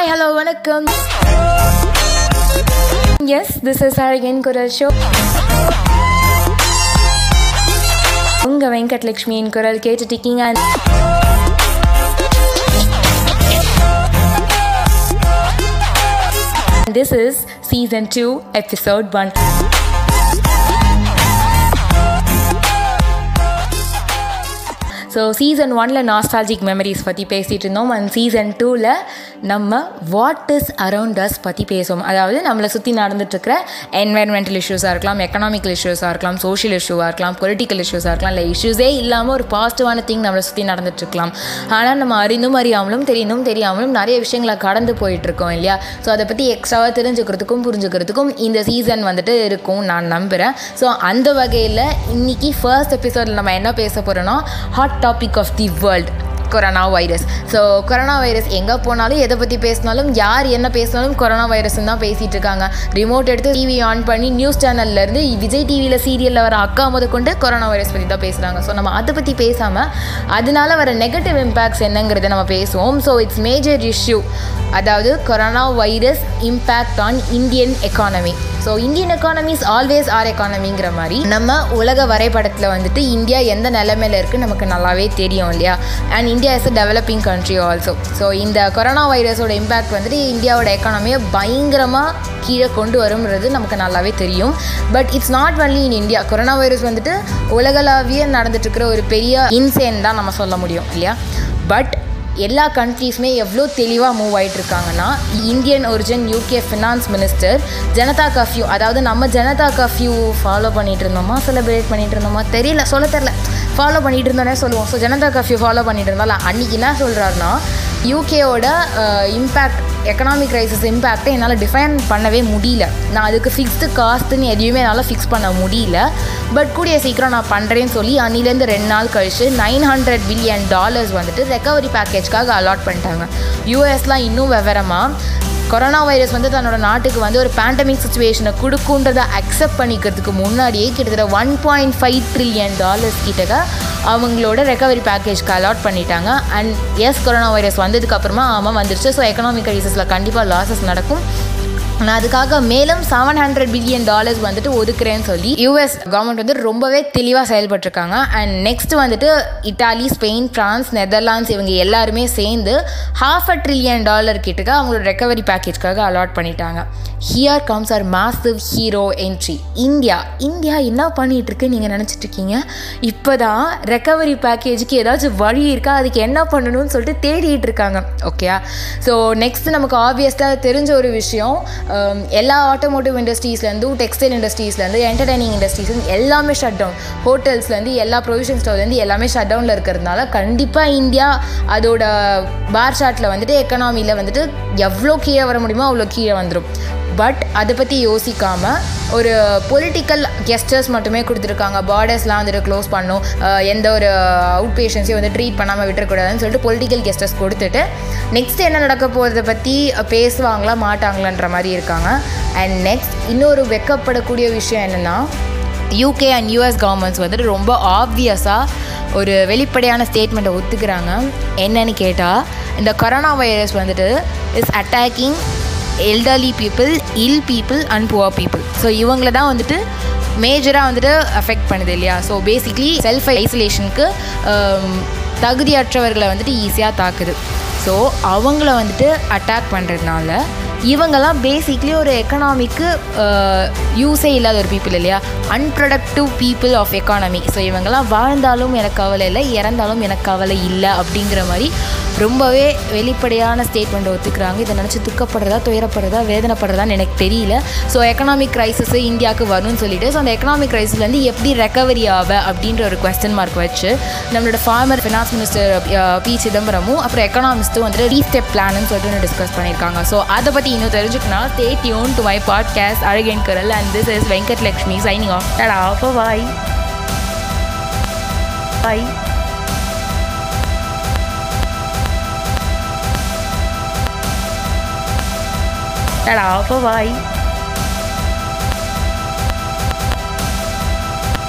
Hi hello வணக்கம். Yes this is அழகின் குரல் ஷோ உங்க வெங்கட்லட்சுமியின் குரல் கேட்டுட்டு இருக்கீங்க This is season 2, episode 1. So season ஒனில் நாஸ்டாலஜிக் மெமரிஸ் பற்றி பேசிகிட்டு இருந்தோம். அண்ட் சீசன் டூவில் நம்ம வாட் இஸ் அரவுண்ட் அஸ் பற்றி பேசுவோம். அதாவது நம்மளை சுற்றி நடந்துட்டுருக்கிற என்வைரன்மெண்டல் இஷ்யூஸாக இருக்கலாம் எக்கனாமிக்கல் இஷ்யூஸாக இருக்கலாம் சோஷியல் இஷ்யூவாக இருக்கலாம் பொலிட்டிக்கல் இஷ்யூஸாக இருக்கலாம் இல்லை இஷ்யூஸே இல்லாமல் ஒரு பாசிட்டிவான திங் நம்மளை சுற்றி நடந்துட்டுருக்கலாம். ஆனால் நம்ம அறிந்தும் அறியாமலும் தெரிந்தும் தெரியாமலும் நிறைய விஷயங்களை கடந்து போயிட்டுருக்கோம் இல்லையா? ஸோ அதை பற்றி எக்ஸ்ட்ராவாக தெரிஞ்சுக்கிறதுக்கும் புரிஞ்சுக்கிறதுக்கும் இந்த சீசன் வந்துட்டு இருக்கும் நான் நம்புகிறேன் ஸோ அந்த வகையில் இன்றைக்கி ஃபர்ஸ்ட் எபிசோடில் நம்ம என்ன பேச போகிறோன்னா hot topic of the world corona virus so corona virus எங்கே போனாலும் எதை பற்றி பேசினாலும் யார் என்ன பேசினாலும் கொரோனா வைரஸ்ன்னு தான் பேசிகிட்டு இருக்காங்க. ரிமோட் எடுத்து டிவி ஆன் பண்ணி நியூஸ் சேனல்லேருந்து விஜய் டிவியில் சீரியலில் வர அக்கா முத கொண்டு கொரோனா வைரஸ் பற்றி தான் பேசுகிறாங்க ஸோ நம்ம அதை பற்றி பேசாமல் அதனால வர நெகட்டிவ் இம்பேக்ட்ஸ் என்னங்கிறத நம்ம பேசுவோம். ஸோ இட்ஸ் மேஜர் இஷ்யூ அதாவது corona virus impact on Indian economy so Indian economy is always our எக்கானமிங்கிற மாதிரி நம்ம உலக வரைபடத்தில் வந்துட்டு இந்தியா எந்த நிலைமையில் இருக்குது நமக்கு நல்லாவே தெரியும் இல்லையா? And India is a developing country also so இந்த கொரோனா வைரஸோட இம்பேக்ட் வந்துட்டு இந்தியாவோட எக்கானமியை பயங்கரமாக கீழே கொண்டு வரும்ன்றது நமக்கு நல்லாவே தெரியும். But it's not only in India corona virus வந்துட்டு உலகளாவிய நடந்துட்டுருக்கிற ஒரு பெரிய இன்சேன் தான் நம்ம சொல்ல முடியும் இல்லையா? பட் எல்லா கண்ட்ரீஸுமே எவ்வளோ தெளிவாக move ஆகிட்டுருக்காங்கன்னா Indian origin UK finance minister Janata curfew அதாவது நம்ம ஜனதா கர்ஃப்யூ ஃபாலோ பண்ணிகிட்டு இருந்தோமா செலிப்ரேட் பண்ணிகிட்டு இருந்தோமா தெரியல சொல்ல தெரில ஃபாலோ பண்ணிகிட்டு இருந்தோன்னே சொல்லுவோம். ஸோ ஜனதா கர்ஃப்யூ ஃபாலோ பண்ணிகிட்டு இருந்தாலும் அன்றைக்கி என்ன சொல்கிறாருன்னா யூகேவோட இம்பேக்ட் எக்கனாமிக் ரைசஸ் இம்பேக்டை என்னால் டிஃபைன் பண்ணவே முடியல. நான் அதுக்கு ஃபிக்ஸ்டு காஸ்ட்டுன்னு எதையுமே என்னால் ஃபிக்ஸ் பண்ண முடியல. பட் கூடிய சீக்கிரம் நான் பண்ணுறேன்னு சொல்லி அன்னிலேருந்து ரெண்டு நாள் கழித்து நைன் ஹண்ட்ரட் பில்லியன் டாலர்ஸ் வந்துட்டு ரெக்கவரி பேக்கேஜ்க்காக அலாட் பண்ணிட்டாங்க. யூஎஸ்லாம் இன்னும் விவரமாக கொரோனா வைரஸ் வந்து தன்னோட நாட்டுக்கு வந்து ஒரு பேண்டமிக் சுச்சுவேஷனை கொடுக்குன்றதை அக்செப்ட் பண்ணிக்கிறதுக்கு முன்னாடியே கிட்டத்தட்ட one point five trillion dollars கிட்டக்க அவங்களோட ரெக்கவரி பேக்கேஜ்க்கு அலாட் பண்ணிட்டாங்க. அண்ட் எஸ் கொரோனா வைரஸ் வந்ததுக்கப்புறமா ஆமாம் வந்துருச்சு. ஸோ எக்கனாமிக் ரைசஸில் கண்டிப்பாக லாஸஸ் நடக்கும். நான் அதுக்காக மேலும் செவன் ஹண்ட்ரட் பில்லியன் டாலர்ஸ் வந்துட்டு ஒதுக்குறேன்னு சொல்லி யூஎஸ் கவர்மெண்ட் வந்து ரொம்பவே தெளிவாக செயல்பட்டுருக்காங்க. அண்ட் நெக்ஸ்ட் வந்துட்டு இட்டாலி ஸ்பெயின் ஃப்ரான்ஸ் நெதர்லாண்ட்ஸ் இவங்க எல்லாருமே சேர்ந்து ஹாஃப் அ ட்ரில்லியன் டாலர் கிட்டக்க அவங்களோட ரெக்கவரி பேக்கேஜ்க்காக அலாட் பண்ணிட்டாங்க. Here comes our massive hero entry India. India என்ன பண்ணிகிட்டு இருக்கு நீங்கள் நினச்சிட்டு இருக்கீங்க இப்போ தான் ரெக்கவரி பேக்கேஜுக்கு ஏதாச்சும் வழி இருக்கா? அதுக்கு என்ன பண்ணணும்னு சொல்லிட்டு தேடிட்டு இருக்காங்க. ஓகே ஸோ நெக்ஸ்ட் நமக்கு ஆப்வியஸ்டாக தெரிஞ்ச ஒரு விஷயம் Um, எல்லா ஆட்டோமோட்டிவ் இண்டஸ்ட்ரீஸ்லேருந்து டெக்ஸ்டைல் இண்டஸ்ட்ரீஸ்லேருந்து என்டர்டைனிங் இண்டஸ்ட்ரீஸ்லேருந்து எல்லாமே ஷட் டவுன் ஹோட்டல்ஸ்லேருந்து எல்லா ப்ரொவிஷன் ஸ்டோர்லேருந்து எல்லாமே ஷட் டவுனில் இருக்கிறதுனால கண்டிப்பாக இந்தியா அதோட பார் சார்ட்டில் வந்துட்டு எக்கனாமியில் வந்துட்டு எவ்வளோ கீழே வர முடியுமோ அவ்வளோ கீழே வந்துடும் பட் அதை பற்றி யோசிக்காமல் ஒரு பொலிட்டிக்கல் கெஸ்டர்ஸ் மட்டுமே கொடுத்துருக்காங்க. பார்டர்ஸ்லாம் வந்துட்டு க்ளோஸ் பண்ணும். எந்த ஒரு அவுட் பேஷன்ஸையும் வந்து ட்ரீட் பண்ணாமல் விட்டுறக்கூடாதுன்னு சொல்லிட்டு பொலிட்டிக்கல் கெஸ்டர்ஸ் கொடுத்துட்டு நெக்ஸ்ட் என்ன நடக்க போகிறத பற்றி பேசுவாங்களா மாட்டாங்களான்ற மாதிரி இருக்காங்க. அண்ட் நெக்ஸ்ட் இன்னொரு வெக்கப்படக்கூடிய விஷயம் என்னென்னா யூகே அண்ட் யூஎஸ் கவர்மெண்ட்ஸ் வந்துட்டு ரொம்ப ஆப்வியஸாக ஒரு வெளிப்படையான ஸ்டேட்மெண்ட்டை ஒத்துக்கிறாங்க. என்னன்னு கேட்டால் இந்த கொரோனா வைரஸ் வந்துட்டு is attacking elderly people ill people and poor people so இவங்கள தான் வந்துட்டு மேஜராக வந்துட்டு அஃபெக்ட் பண்ணுது இல்லையா? ஸோ பேசிக்லி செல்ஃப் ஐசோலேஷனுக்கு தகுதியற்றவர்களை வந்துட்டு ஈஸியாக தாக்குது. ஸோ அவங்கள வந்துட்டு அட்டாக் பண்ணுறதுனால இவங்கெல்லாம் பேசிக்லி ஒரு எக்கனாமிக்கு யூஸே uh, இல்லாத ஒரு பீப்புள் இல்லையா? Unproductive people of economy so இவங்கெல்லாம் வாழ்ந்தாலும் எனக்கு கவலை இல்லை இறந்தாலும் எனக்கு கவலை இல்லை அப்படிங்கிற மாதிரி ரொம்பவே வெளிப்படையான ஸ்டேட்மெண்ட் ஒத்துக்கிறாங்க. இதை நினச்சி துக்கப்படுறதா துயரப்படுறதா வேதனைப்படுறதான்னு எனக்கு தெரியல. ஸோ எக்கனாமிக் க்ரைசிஸ் இந்தியாவுக்கு வரும்னு சொல்லிட்டு ஸோ அந்த எக்கனாமிக் க்ரைசிஸ்லேருந்து எப்படி ரெக்கவரி ஆக அப்படின்ற ஒரு கொஸ்டின் மார்க் வச்சு நம்மளோட ஃபார்மர் ஃபினான்ஸ் மினிஸ்டர் பி. சிதம்பரமும் அப்புறம் எக்கனாமிஸ்ட்டும் வந்துட்டு ரீஸ்டெப் பிளான்னு சொல்லிட்டு ஒன்று டிஸ்கஸ் பண்ணியிருக்காங்க. ஸோ அதை பற்றி இன்னும் தெரிஞ்சுக்கணும் stay tune to my podcast அழகன் குரல் and this is Venkat Lakshmi signing off tata bye bye Ta-da, bye-bye.